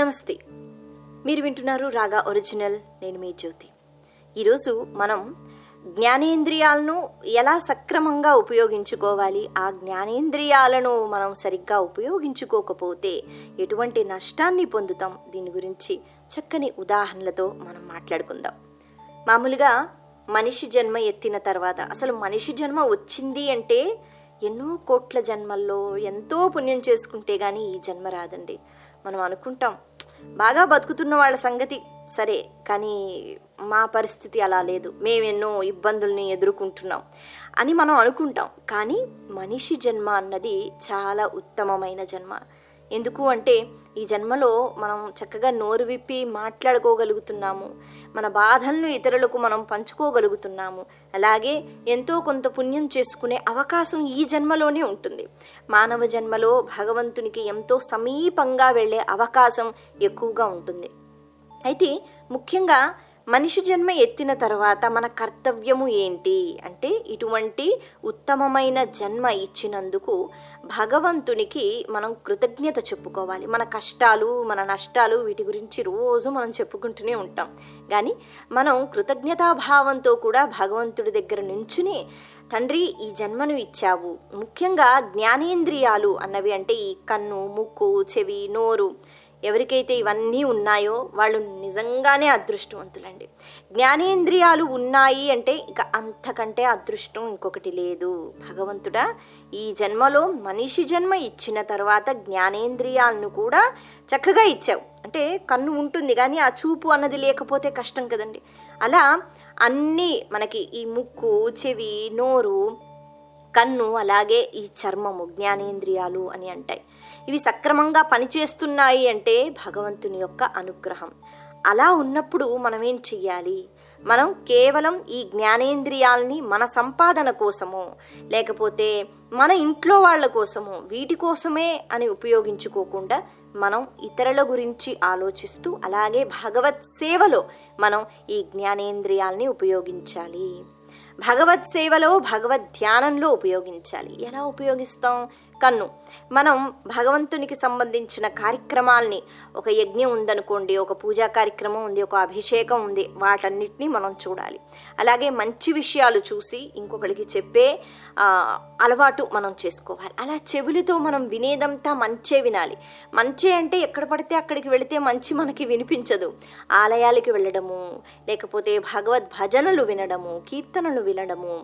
నమస్తే. మీరు వింటున్నారు రాగా ఒరిజినల్ నేను మీ జ్యోతి. ఈరోజు మనం జ్ఞానేంద్రియాలను ఎలా సక్రమంగా ఉపయోగించుకోవాలి ఆ జ్ఞానేంద్రియాలను మనం సరిగ్గా ఉపయోగించుకోకపోతే ఎటువంటి నష్టాన్ని పొందుతాం దీని గురించి చక్కని ఉదాహరణలతో మనం మాట్లాడుకుందాం. మామూలుగా మనిషి జన్మ ఎత్తిన తర్వాత అసలు మనిషి జన్మ వచ్చింది అంటే ఎన్నో కోట్ల జన్మల్లో ఎంతో పుణ్యం చేసుకుంటే కానీ ఈ జన్మ రాదండి. మనం అనుకుంటాం బాగా బతుకుతున్న వాళ్ళ సంగతి సరే కానీ మా పరిస్థితి అలా లేదు. మేము ఎన్నో ఇబ్బందుల్ని ఎదుర్కొంటున్నాం అని మనం అనుకుంటాం. కానీ మనిషి జన్మ అన్నది చాలా ఉత్తమమైన జన్మ. ఎందుకు అంటే ఈ జన్మలో మనం చక్కగా నోరు విప్పి మాట్లాడుకోగలుగుతున్నాము. మన బాధలను ఇతరులకు మనం పంచుకోగలుగుతున్నాము. అలాగే ఎంతో కొంత పుణ్యం చేసుకునే అవకాశం ఈ జన్మలోనే ఉంటుంది. మానవ జన్మలో భగవంతునికి ఎంతో సమీపంగా వెళ్ళే అవకాశం ఎక్కువగా ఉంటుంది. అయితే ముఖ్యంగా మనిషి జన్మ ఎత్తిన తర్వాత మన కర్తవ్యము ఏంటి? అంటే ఇటువంటి ఉత్తమమైన జన్మ ఇచ్చినందుకు భగవంతునికి మనం కృతజ్ఞత చెప్పుకోవాలి. మన కష్టాలు మన నష్టాలు వీటి గురించి రోజు మనం చెప్పుకుంటూనే ఉంటాం. కానీ మనం కృతజ్ఞతాభావంతో కూడా భగవంతుడి దగ్గర నుంచుని తండ్రి ఈ జన్మను ఇచ్చావు. ముఖ్యంగా జ్ఞానేంద్రియాలు అన్నవి అంటే ఈ కన్ను ముక్కు చెవి నోరు. ఎవరికైతే ఇవన్నీ ఉన్నాయో వాళ్ళు నిజంగానే అదృష్టవంతులండి. జ్ఞానేంద్రియాలు ఉన్నాయి అంటే ఇక అంతకంటే అదృష్టం ఇంకొకటి లేదు. భగవంతుడా ఈ జన్మలో మనిషి జన్మ ఇచ్చిన తర్వాత జ్ఞానేంద్రియాలను కూడా చక్కగా ఇచ్చావు. అంటే కన్ను ఉంటుంది కానీ ఆ చూపు అన్నది లేకపోతే కష్టం కదండి. అలా అన్నీ మనకి ఈ ముక్కు చెవి నోరు కన్ను అలాగే ఈ చర్మము జ్ఞానేంద్రియాలు అని అంటాయి. ఇవి సక్రమంగా పనిచేస్తున్నాయి అంటే భగవంతుని యొక్క అనుగ్రహం. అలా ఉన్నప్పుడు మనం ఏం చెయ్యాలి? మనం కేవలం ఈ జ్ఞానేంద్రియాలని మన సంపాదన కోసము లేకపోతే మన ఇంట్లో వాళ్ళ కోసము వీటి కోసమే అని ఉపయోగించుకోకుండా మనం ఇతరుల గురించి ఆలోచిస్తూ అలాగే భగవత్ సేవలో మనం ఈ జ్ఞానేంద్రియాల్ని ఉపయోగించాలి. భగవత్ సేవలో భగవద్ ధ్యానంలో ఉపయోగించాలి. ఎలా ఉపయోగిస్తాం? కన్ను. మనం భగవంతునికి సంబంధించిన కార్యక్రమాల్ని ఒక యజ్ఞం ఉందనుకోండి ఒక పూజా కార్యక్రమం ఉంది ఒక అభిషేకం ఉంది వాటన్నిటినీ మనం చూడాలి. అలాగే మంచి విషయాలు చూసి ఇంకొకరికి చెప్పే అలవాటు మనం చేసుకోవాలి. అలా చెవులతో మనం వినేదంతా మంచే వినాలి. మంచే అంటే ఎక్కడ పడితే అక్కడికి వెళితే మంచి మనకి వినిపించదు. ఆలయాలకి వెళ్ళడము లేకపోతే భగవద్ భజనలు వినడము కీర్తనలు వినడము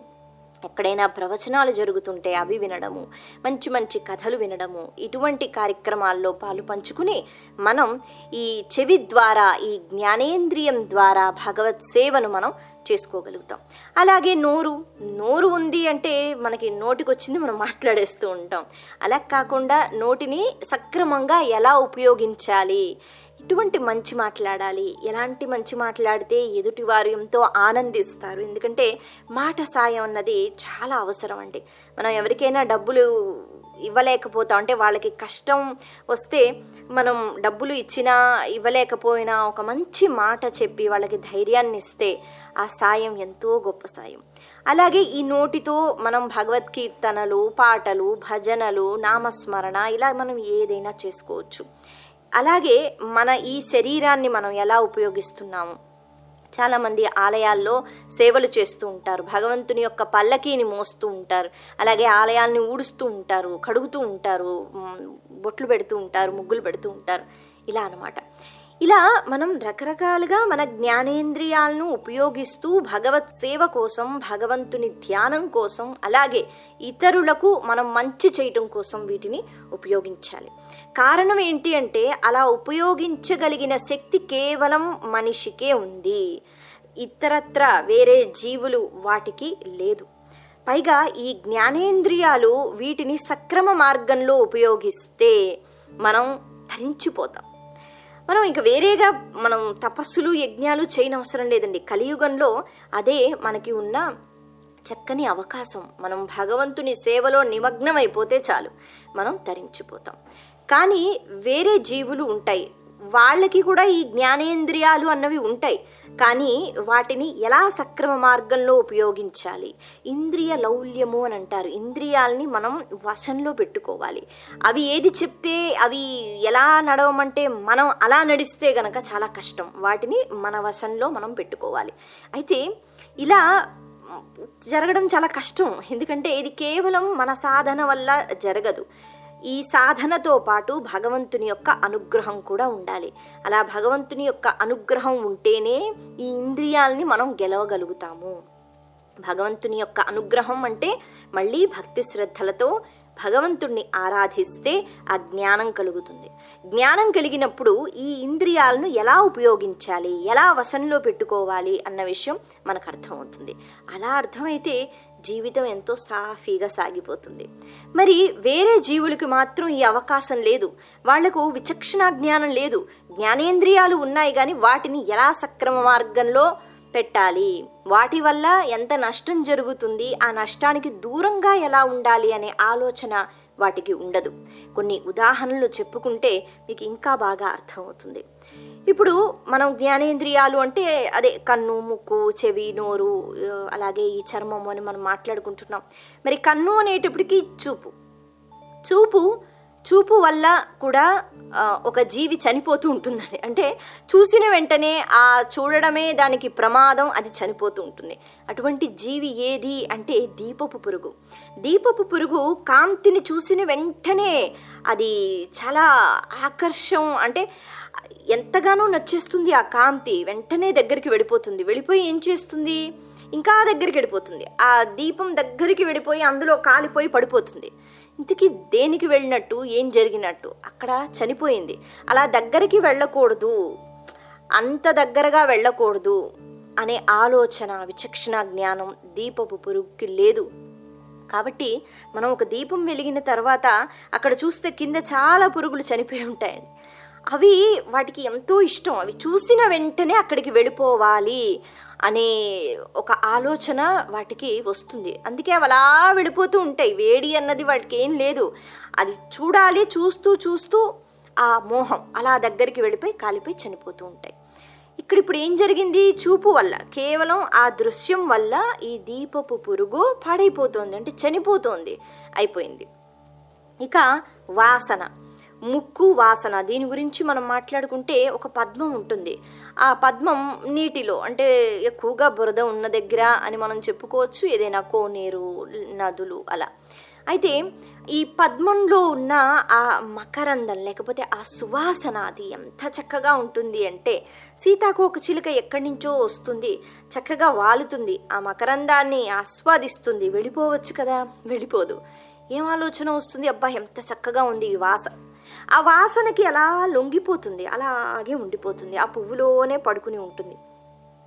ఎక్కడైనా ప్రవచనాలు జరుగుతుంటే అవి వినడము మంచి మంచి కథలు వినడము ఇటువంటి కార్యక్రమాల్లో పాలు పంచుకుని మనం ఈ చెవి ద్వారా ఈ జ్ఞానేంద్రియం ద్వారా భగవత్ సేవను మనం చేసుకోగలుగుతాం. అలాగే నోరు నోరు ఉంది అంటే మనకి నోటికి వచ్చింది మనం మాట్లాడేస్తూ ఉంటాం. అలా కాకుండా నోటిని సక్రమంగా ఎలా ఉపయోగించాలి ఎటువంటి మంచి మాట్లాడాలి? ఎలాంటి మంచి మాట్లాడితే ఎదుటివారు ఎంతో ఆనందిస్తారు? ఎందుకంటే మాట సాయం అన్నది చాలా అవసరం అండి. మనం ఎవరికైనా డబ్బులు ఇవ్వలేకపోతాం అంటే వాళ్ళకి కష్టం వస్తే మనం డబ్బులు ఇచ్చినా ఇవ్వలేకపోయినా ఒక మంచి మాట చెప్పి వాళ్ళకి ధైర్యాన్ని ఇస్తే ఆ సాయం ఎంతో గొప్ప సాయం. అలాగే ఈ నోటితో మనం భగవద్కీర్తనలు పాటలు భజనలు నామస్మరణ ఇలా మనం ఏదైనా చేసుకోవచ్చు. అలాగే మన ఈ శరీరాన్ని మనం ఎలా ఉపయోగిస్తున్నాము? చాలామంది ఆలయాల్లో సేవలు చేస్తూ ఉంటారు. భగవంతుని యొక్క పల్లకీని మోస్తూ ఉంటారు. అలాగే ఆలయాల్ని ఊడుస్తూ ఉంటారు కడుగుతూ ఉంటారు బొట్లు పెడుతూ ఉంటారు ముగ్గులు పెడుతూ ఉంటారు. ఇలా అనమాట ఇలా మనం రకరకాలుగా మన జ్ఞానేంద్రియాలను ఉపయోగిస్తూ భగవత్ సేవ కోసం భగవంతుని ధ్యానం కోసం అలాగే ఇతరులకు మనం మంచి చేయటం కోసం వీటిని ఉపయోగించాలి. కారణం ఏంటి అంటే అలా ఉపయోగించగలిగిన శక్తి కేవలం మనిషికే ఉంది. ఇతరత్ర వేరే జీవులు వాటికి లేదు. పైగా ఈ జ్ఞానేంద్రియాలు వీటిని సక్రమ మార్గంలో ఉపయోగిస్తే మనం ధరించిపోతాం మనం ఇంకా వేరేగా మనం తపస్సులు యజ్ఞాలు చేయనవసరం లేదండి. కలియుగంలో అదే మనకి ఉన్న చక్కని అవకాశం. మనం భగవంతుని సేవలో నిమగ్నమైపోతే చాలు. మనం తరించిపోతాం కానీ వేరే జీవులు ఉంటాయి. వాళ్ళకి కూడా ఈ జ్ఞానేంద్రియాలు అన్నవి ఉంటాయి. కానీ వాటిని ఎలా సక్రమ మార్గంలో ఉపయోగించాలి? ఇంద్రియ లౌల్యము అని అంటారు. ఇంద్రియాలని మనం వశంలో పెట్టుకోవాలి. అవి ఏది చెప్తే అవి ఎలా నడవమంటే మనం అలా నడిస్తే గనక చాలా కష్టం. వాటిని మన వశంలో మనం పెట్టుకోవాలి. అయితే ఇలా జరగడం చాలా కష్టం. ఎందుకంటే ఇది కేవలం మన సాధన వల్ల జరగదు. ఈ సాధనతో పాటు భగవంతుని యొక్క అనుగ్రహం కూడా ఉండాలి. అలా భగవంతుని యొక్క అనుగ్రహం ఉంటేనే ఈ ఇంద్రియాలని మనం గెలవగలుగుతాము. భగవంతుని యొక్క అనుగ్రహం అంటే మళ్ళీ భక్తి శ్రద్ధలతో భగవంతుణ్ణి ఆరాధిస్తే ఆ జ్ఞానం కలుగుతుంది. జ్ఞానం కలిగినప్పుడు ఈ ఇంద్రియాలను ఎలా ఉపయోగించాలి? ఎలా వశంలో పెట్టుకోవాలి? అన్న విషయం మనకు అర్థమవుతుంది. అలా అర్థమైతే జీవితం ఎంతో సాఫీగా సాగిపోతుంది. మరి వేరే జీవులకి మాత్రం ఈ అవకాశం లేదు. వాళ్ళకు విచక్షణ జ్ఞానం లేదు. జ్ఞానేంద్రియాలు ఉన్నాయి కానీ వాటిని ఎలా సక్రమ మార్గంలో పెట్టాలి? వాటి వల్ల ఎంత నష్టం జరుగుతుంది? ఆ నష్టానికి దూరంగా ఎలా ఉండాలి అనే ఆలోచన వాటికి ఉండదు. కొన్ని ఉదాహరణలు చెప్పుకుంటే మీకు ఇంకా బాగా అర్థమవుతుంది. ఇప్పుడు మనం జ్ఞానేంద్రియాలు అంటే అదే కన్ను ముక్కు చెవి నోరు అలాగే ఈ చర్మము అని మనం మాట్లాడుకుంటున్నాం. మరి కన్ను అనేటప్పటికీ చూపు. చూపు చూపు వల్ల కూడా ఒక జీవి చనిపోతూ ఉంటుందని అంటే చూసిన వెంటనే ఆ చూడడమే దానికి ప్రమాదం అది చనిపోతూ ఉంటుంది. అటువంటి జీవి ఏది అంటే దీపపు పురుగు. దీపపు పురుగు కాంతిని చూసిన వెంటనే అది చాలా ఆకర్షం అంటే ఎంతగానో నచ్చేస్తుంది ఆ కాంతి వెంటనే దగ్గరికి వెళ్ళిపోతుంది. వెళ్ళిపోయి ఏం చేస్తుంది? ఇంకా దగ్గరికి వెళ్ళిపోతుంది. ఆ దీపం దగ్గరికి వెళ్ళిపోయి అందులో కాలిపోయి పడిపోతుంది. ఇంతకీ దేనికి వెళ్ళినట్టు? ఏం జరిగినట్టు? అక్కడ చనిపోయింది. అలా దగ్గరికి వెళ్ళకూడదు. అంత దగ్గరగా వెళ్ళకూడదు అనే ఆలోచన విచక్షణ జ్ఞానం దీపపు పురుగుకి లేదు. కాబట్టి మనం ఒక దీపం వెలిగిన తర్వాత అక్కడ చూస్తే కింద చాలా పురుగులు చనిపోయి ఉంటాయండి. అవి వాటికి ఎంతో ఇష్టం. అవి చూసిన వెంటనే అక్కడికి వెళ్ళిపోవాలి అనే ఒక ఆలోచన వాటికి వస్తుంది. అందుకే అవి అలా వెళ్ళిపోతూ ఉంటాయి. వేడి అన్నది వాటికి ఏం లేదు. అది చూడాలి చూస్తూ చూస్తూ ఆ మోహం అలా దగ్గరికి వెళ్ళిపోయి కాలిపోయి చనిపోతూ ఉంటాయి. ఇక్కడ ఇప్పుడు ఏం జరిగింది? చూపు వల్ల కేవలం ఆ దృశ్యం వల్ల ఈ దీపపు పురుగు పాడైపోతుంది. అంటే చనిపోతోంది. అయిపోయింది. ఇక వాసన. ముక్కు వాసన దీని గురించి మనం మాట్లాడుకుంటే ఒక పద్మం ఉంటుంది. ఆ పద్మం నీటిలో అంటే ఎక్కువగా బురద ఉన్న దగ్గర అని మనం చెప్పుకోవచ్చు ఏదైనా కోనేరు నదులు అలా. అయితే ఈ పద్మంలో ఉన్న ఆ మకరందం లేకపోతే ఆ సువాసన అది ఎంత చక్కగా ఉంటుంది అంటే సీతాకోక చిలుక ఎక్కడి నుంచో వస్తుంది చక్కగా వాలుతుంది ఆ మకరందాన్ని ఆస్వాదిస్తుంది. వెళ్ళిపోవచ్చు కదా? వెళ్ళిపోదు. ఏం ఆలోచన వస్తుంది? అబ్బా ఎంత చక్కగా ఉంది ఈ వాసన ఆ వాసనకి అలా లొంగిపోతుంది అలాగే ఉండిపోతుంది. ఆ పువ్వులోనే పడుకుని ఉంటుంది.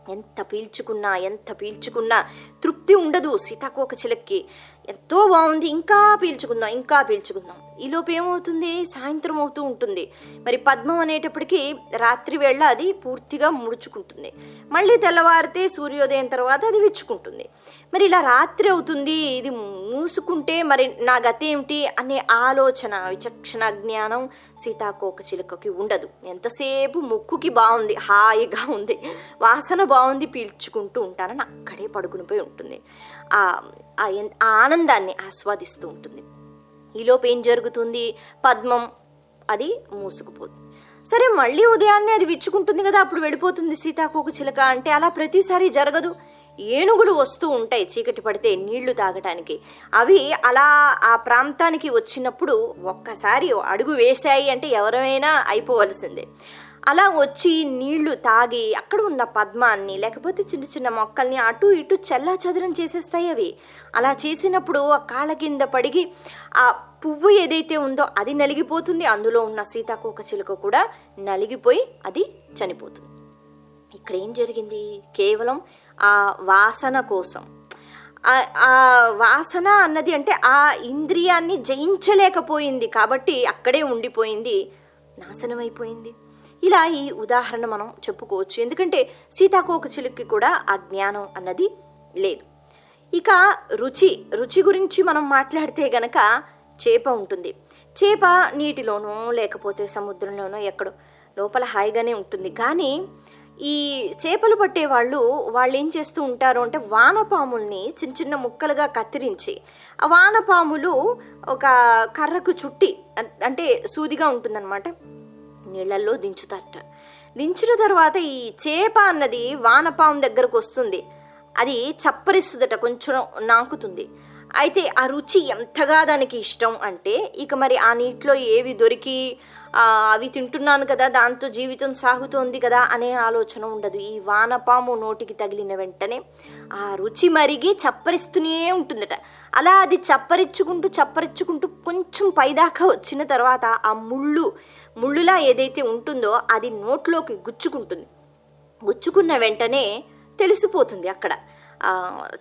ఎంత పీల్చుకున్నా ఎంత పీల్చుకున్నా తృప్తి ఉండదు సీతాకోక చిలక్కి. ఎంతో బాగుంది ఇంకా పీల్చుకుందాం ఇంకా పీల్చుకుందాం. ఈలోపు ఏమవుతుంది? సాయంత్రం అవుతూ ఉంటుంది. మరి పద్మం అనేటప్పటికీ రాత్రి వేళ అది పూర్తిగా ముడుచుకుంటుంది. మళ్ళీ తెల్లవారితే సూర్యోదయం తర్వాత అది విచ్చుకుంటుంది. మరి ఇలా రాత్రి అవుతుంది ఇది మూసుకుంటే మరి నా గతి ఏమిటి అనే ఆలోచన విచక్షణ జ్ఞానం సీతాకోక చిలుకకి ఉండదు. ఎంతసేపు ముక్కుకి బాగుంది హాయిగా ఉంది వాసన బాగుంది పీల్చుకుంటూ ఉంటానని అక్కడే పడుకునిపోయి ఉంటుంది. ఆ ఆ ఆనందాన్ని ఆస్వాదిస్తూ ఉంటుంది. ఈలోపు ఏం జరుగుతుంది? పద్మం అది మూసుకుపోతుంది. సరే మళ్ళీ ఉదయాన్నే అది విచ్చుకుంటుంది కదా అప్పుడు వెళ్ళిపోతుంది సీతాకోక చిలక అంటే అలా ప్రతిసారి జరగదు. ఏనుగులు వస్తూ ఉంటాయి చీకటి పడితే నీళ్ళు తాగటానికి. అవి అలా ఆ ప్రాంతానికి వచ్చినప్పుడు ఒక్కసారి అడుగు వేశాయి అంటే ఎవరైనా అయిపోవలసిందే. అలా వచ్చి నీళ్ళు తాగి అక్కడ ఉన్న పద్మాన్ని లేకపోతే చిన్న చిన్న మొక్కల్ని అటు ఇటు చల్లా చదరం చేసేస్తాయి అవి. అలా చేసినప్పుడు ఆ కాళ్ళ కింద పడిగి ఆ పువ్వు ఏదైతే ఉందో అది నలిగిపోతుంది. అందులో ఉన్న సీతాకోక చిలుక కూడా నలిగిపోయి అది చనిపోతుంది. ఇక్కడ ఏం జరిగింది? కేవలం ఆ వాసన కోసం. ఆ- వాసన అన్నది అంటే ఆ ఇంద్రియాన్ని జయించలేకపోయింది కాబట్టి అక్కడే ఉండిపోయింది. నాశనమైపోయింది. ఇలా ఈ ఉదాహరణ మనం చెప్పుకోవచ్చు. ఎందుకంటే సీతాకోక చిలుక్కి కూడా ఆ జ్ఞానం అన్నది లేదు. ఇక రుచి రుచి గురించి మనం మాట్లాడితే గనక చేప ఉంటుంది. చేప నీటిలోనో లేకపోతే సముద్రంలోనో ఎక్కడో లోపల హాయిగానే ఉంటుంది. కానీ ఈ చేపలు పట్టే వాళ్ళు వాళ్ళు ఏం చేస్తూ ఉంటారు అంటే వానపాముల్ని చిన్న చిన్న ముక్కలుగా కత్తిరించి ఆ వానపాములు ఒక కర్రకు చుట్టి అంటే సూదిగా ఉంటుందన్నమాట. నీళ్ళల్లో దించుతట దించిన తర్వాత ఈ చేప అన్నది వానపాము దగ్గరకు వస్తుంది. అది చప్పరిస్తుందట కొంచెం నాకుతుంది. అయితే ఆ రుచి ఎంతగా దానికి ఇష్టం అంటే ఇక మరి ఆ నీటిలో ఏవి దొరికి అవి తింటున్నాను కదా దాంతో జీవితం సాగుతోంది కదా అనే ఆలోచన ఉండదు. ఈ వానపాము నోటికి తగిలిన వెంటనే ఆ రుచి మరిగి చప్పరిస్తూనే ఉంటుందట. అలా అది చప్పరిచ్చుకుంటూ చప్పరిచ్చుకుంటూ కొంచెం పైదాకా వచ్చిన తర్వాత ఆ ముళ్ళు ముళ్ళులా ఏదైతే ఉంటుందో అది నోట్లోకి గుచ్చుకుంటుంది. గుచ్చుకున్న వెంటనే తెలిసిపోతుంది అక్కడ.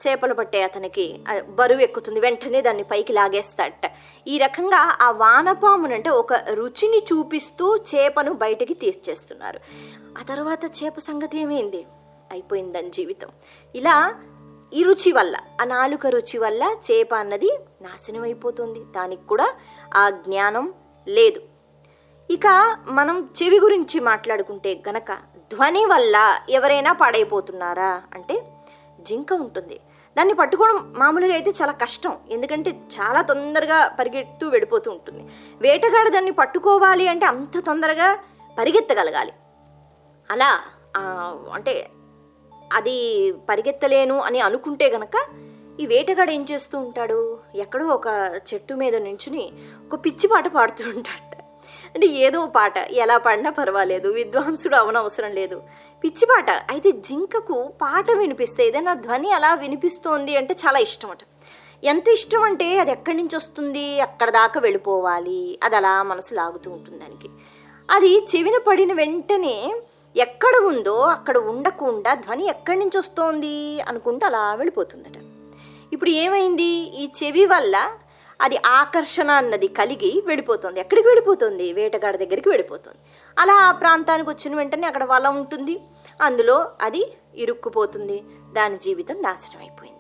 చేపలు పట్టే అతనికి బరువు ఎక్కుతుంది. వెంటనే దాన్ని పైకి లాగేస్తాడట ఈ రకంగా ఆ వానపామునంటే ఒక రుచిని చూపిస్తూ చేపను బయటికి తీసేస్తున్నారు. ఆ తర్వాత చేప సంగతి ఏమైంది? అయిపోయిందని జీవితం. ఇలా ఈ రుచి వల్ల ఆ నాలుక రుచి వల్ల చేప అన్నది నాశనం అయిపోతుంది. దానికి కూడా ఆ జ్ఞానం లేదు. ఇక మనం చెవి గురించి మాట్లాడుకుంటే గనక ధ్వని వల్ల ఎవరైనా పాడైపోతున్నారా? అంటే జింక ఉంటుంది. దాన్ని పట్టుకోవడం మామూలుగా అయితే చాలా కష్టం. ఎందుకంటే చాలా తొందరగా పరిగెత్తు వెళ్ళిపోతూ ఉంటుంది. వేటగాడు దాన్ని పట్టుకోవాలి అంటే అంత తొందరగా పరిగెత్తగలగాలి. అలా అంటే అది పరిగెత్తలేను అని అనుకుంటే గనక ఈ వేటగాడు ఏం చేస్తూ ఉంటాడు? ఎక్కడో ఒక చెట్టు మీద నించుని ఒక పిచ్చి పాట పాడుతూ ఉంటాడు అంటే ఏదో పాట. ఎలా పాడినా పర్వాలేదు. విద్వాంసుడు అవనవసరం లేదు. పిచ్చి పాట. అయితే జింకకు పాట వినిపిస్తే ఏదైనా ధ్వని అలా వినిపిస్తోంది అంటే చాలా ఇష్టం అట ఎంత ఇష్టం అంటే అది ఎక్కడి నుంచి వస్తుంది? అక్కడ దాకా వెళ్ళిపోవాలి. అది అలా మనసు లాగుతూ ఉంటుంది దానికి. అది చెవిన పడిన వెంటనే ఎక్కడ ఉందో అక్కడ ఉండకుండా ధ్వని ఎక్కడి నుంచి వస్తోంది అనుకుంటూ అలా వెళ్ళిపోతుందట. ఇప్పుడు ఏమైంది? ఈ చెవి వల్ల అది ఆకర్షణ అన్నది కలిగి వెళ్ళిపోతుంది. ఎక్కడికి వెళ్ళిపోతుంది? వేటగాడి దగ్గరికి వెళ్ళిపోతుంది. అలా ఆ ప్రాంతానికి వచ్చిన వెంటనే అక్కడ వల ఉంటుంది. అందులో అది ఇరుక్కుపోతుంది. దాని జీవితం నాశనం అయిపోయింది.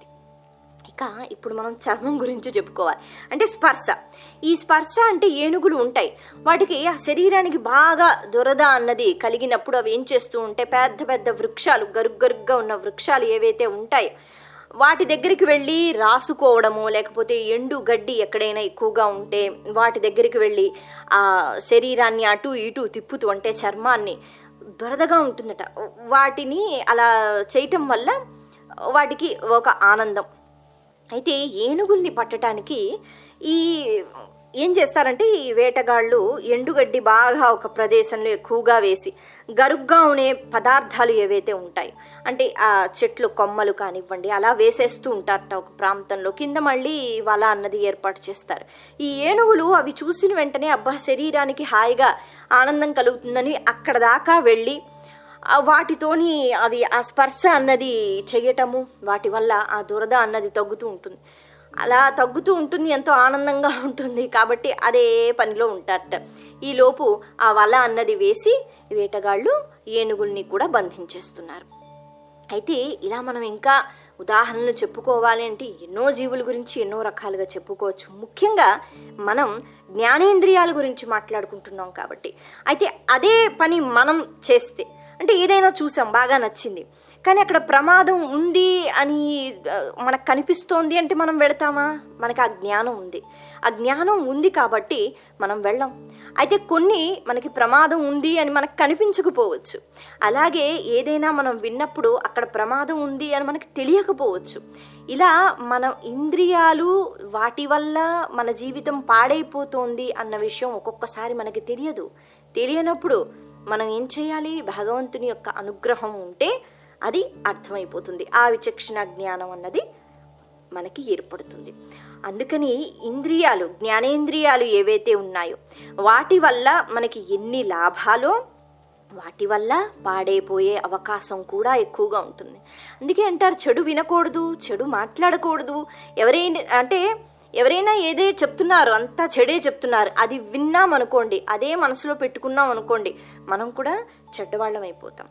ఇక ఇప్పుడు మనం చర్మం గురించి చెప్పుకోవాలి. అంటే స్పర్శ. ఈ స్పర్శ అంటే ఏనుగులు ఉంటాయి. వాటికి ఆ శరీరానికి బాగా దురద అన్నది కలిగినప్పుడు అవి ఏం చేస్తూ ఉంటాయి? పెద్ద పెద్ద వృక్షాలు గరుగ్గరుగ్గా ఉన్న వృక్షాలు ఏవైతే ఉంటాయో వాటి దగ్గరికి వెళ్ళి రాసుకోవడము లేకపోతే ఎండు గడ్డి ఎక్కడైనా ఎక్కువగా ఉంటే వాటి దగ్గరికి వెళ్ళి ఆ శరీరాన్ని అటు ఇటు తిప్పుతూ అంటే చర్మాన్ని దురదగా ఉంటుందట. వాటిని అలా చేయటం వల్ల వాటికి ఒక ఆనందం. అయితే ఏనుగుల్ని పట్టడానికి ఈ ఏం చేస్తారంటే ఈ వేటగాళ్ళు ఎండుగడ్డి బాగా ఒక ప్రదేశంలో ఎక్కువగా వేసి గరుగ్గా ఉండే పదార్థాలు ఏవైతే ఉంటాయి అంటే ఆ చెట్లు కొమ్మలు కానివ్వండి అలా వేసేస్తూ ఉంటారట ఒక ప్రాంతంలో. కింద మళ్ళీ వల అన్నది ఏర్పాటు చేస్తారు. ఈ ఏనుగులు అవి చూసిన వెంటనే అబ్బా శరీరానికి హాయిగా ఆనందం కలుగుతుందని అక్కడ దాకా వెళ్ళి వాటితోని అవి ఆ స్పర్శ అన్నది చేయటము వాటి వల్ల ఆ దురద అన్నది తగ్గుతూ ఉంటుంది. అలా తగ్గుతూ ఉంటుంది ఎంతో ఆనందంగా ఉంటుంది. కాబట్టి అదే పనిలో ఉంటారట. ఈలోపు ఆ వల అన్నది వేసి వేటగాళ్ళు ఏనుగుల్ని కూడా బంధించేస్తున్నారు. అయితే ఇలా మనం ఇంకా ఉదాహరణలు చెప్పుకోవాలి అంటే ఎన్నో జీవుల గురించి ఎన్నో రకాలుగా చెప్పుకోవచ్చు. ముఖ్యంగా మనం జ్ఞానేంద్రియాల గురించి మాట్లాడుకుంటున్నాం కాబట్టి. అయితే అదే పని మనం చేస్తే అంటే ఏదైనా చూసాం బాగా నచ్చింది. కానీ అక్కడ ప్రమాదం ఉంది అని మనకు కనిపిస్తోంది అంటే మనం వెళతామా? మనకు ఆ జ్ఞానం ఉంది. ఆ జ్ఞానం ఉంది కాబట్టి మనం వెళ్ళాం. అయితే కొన్ని మనకి ప్రమాదం ఉంది అని మనకు కనిపించకపోవచ్చు. అలాగే ఏదైనా మనం విన్నప్పుడు అక్కడ ప్రమాదం ఉంది అని మనకి తెలియకపోవచ్చు. ఇలా మన ఇంద్రియాలు వాటి వల్ల మన జీవితం పాడైపోతోంది అన్న విషయం ఒక్కొక్కసారి మనకి తెలియదు. తెలియనప్పుడు మనం ఏం చేయాలి? భగవంతుని యొక్క అనుగ్రహం ఉంటే అది అర్థమైపోతుంది. ఆ విచక్షణ జ్ఞానం అన్నది మనకి ఏర్పడుతుంది. అందుకని ఇంద్రియాలు జ్ఞానేంద్రియాలు ఏవైతే ఉన్నాయో వాటి వల్ల మనకి ఎన్ని లాభాలో వాటి వల్ల పాడైపోయే అవకాశం కూడా ఎక్కువగా ఉంటుంది. అందుకే అంటారు చెడు వినకూడదు చెడు మాట్లాడకూడదు. ఎవరైనా అంటే ఎవరైనా ఏదే చెప్తున్నారు అంతా చెడే చెప్తున్నారు అది విన్నాం అనుకోండి అదే మనసులో పెట్టుకున్నాం అనుకోండి మనం కూడా చెడ్డవాళ్ళం అయిపోతాం.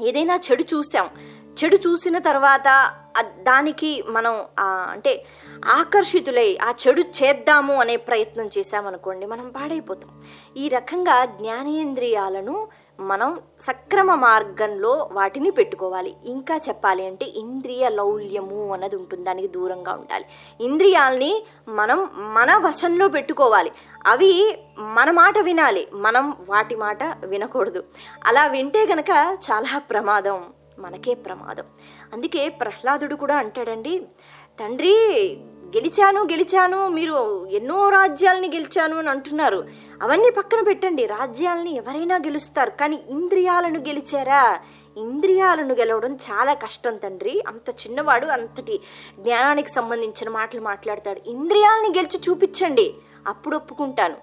ఏదైనా చెడు చూసాం చెడు చూసిన తర్వాత దానికి మనం అంటే ఆకర్షితులై ఆ చెడు చేద్దాము అనే ప్రయత్నం చేశామనుకోండి మనం పాడైపోతాం. ఈ రకంగా జ్ఞానేంద్రియాలను మనం సక్రమ మార్గంలో వాటిని పెట్టుకోవాలి. ఇంకా చెప్పాలి అంటే ఇంద్రియ లౌల్యము అన్నది ఉంటుంది. దానికి దూరంగా ఉండాలి. ఇంద్రియాల్ని మనం మన వశంలో పెట్టుకోవాలి. అవి మన మాట వినాలి. మనం వాటి మాట వినకూడదు. అలా వింటే గనక చాలా ప్రమాదం. మనకే ప్రమాదం. అందుకే ప్రహ్లాదుడు కూడా అంటాడండి తండ్రి గెలిచాను గెలిచాను మీరు ఎన్నో రాజ్యాలని గెలిచాను అని అంటున్నారు. అవన్నీ పక్కన పెట్టండి. రాజ్యాలని ఎవరైనా గెలుస్తారు. కానీ ఇంద్రియాలను గెలిచారా? ఇంద్రియాలను గెలవడం చాలా కష్టం తండ్రి. అంత చిన్నవాడు అంతటి జ్ఞానానికి సంబంధించిన మాటలు మాట్లాడతాడు. ఇంద్రియాలని గెలిచి చూపించండి. అప్పుడు ఒప్పుకుంటాను.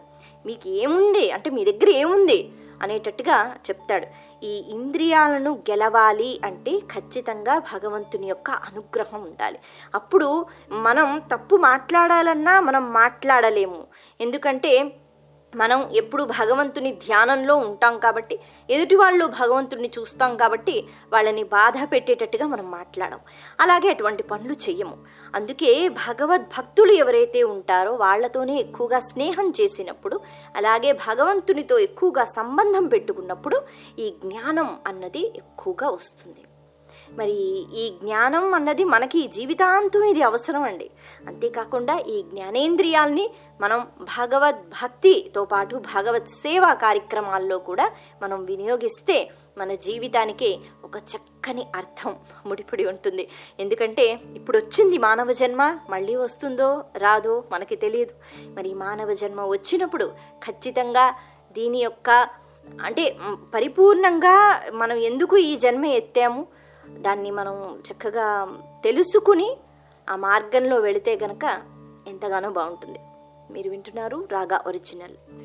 మీకు ఏముంది? అంటే మీ దగ్గర ఏముంది? అనేటట్టుగా చెప్తాడు. ఈ ఇంద్రియాలను గెలవాలి అంటే ఖచ్చితంగా భగవంతుని యొక్క అనుగ్రహం ఉండాలి. అప్పుడు మనం తప్పు మాట్లాడాలన్నా మనం మాట్లాడలేము. ఎందుకంటే మనం ఎప్పుడు భగవంతుని ధ్యానంలో ఉంటాం కాబట్టి ఎదుటి వాళ్ళు భగవంతుడిని చూస్తాం కాబట్టి వాళ్ళని బాధ పెట్టేటట్టుగా మనం మాట్లాడం అలాగే అటువంటి పనులు చెయ్యము. అందుకే భగవద్భక్తులు ఎవరైతే ఉంటారో వాళ్ళతోనే ఎక్కువగా స్నేహం చేసినప్పుడు అలాగే భగవంతునితో ఎక్కువగా సంబంధం పెట్టుకున్నప్పుడు ఈ జ్ఞానం అన్నది ఎక్కువగా వస్తుంది. మరి ఈ జ్ఞానం అన్నది మనకి జీవితాంతం ఇది అవసరం అండి. అంతేకాకుండా ఈ జ్ఞానేంద్రియాల్ని మనం భగవద్ భక్తితో పాటు భగవత్ సేవా కార్యక్రమాల్లో కూడా మనం వినియోగిస్తే మన జీవితానికి ఒక చక్కని అర్థం ముడిపడి ఉంటుంది. ఎందుకంటే ఇప్పుడు వచ్చింది మానవ జన్మ మళ్ళీ వస్తుందో రాదో మనకి తెలియదు. మరి మానవ జన్మ వచ్చినప్పుడు ఖచ్చితంగా దీని యొక్క అంటే పరిపూర్ణంగా మనం ఎందుకు ఈ జన్మ ఎత్తాము? దాన్ని మనం చక్కగా తెలుసుకుని ఆ మార్గంలో వెళితే గనక ఎంతగానో బాగుంటుంది. మీరు వింటున్నారు రాగా ఒరిజినల్.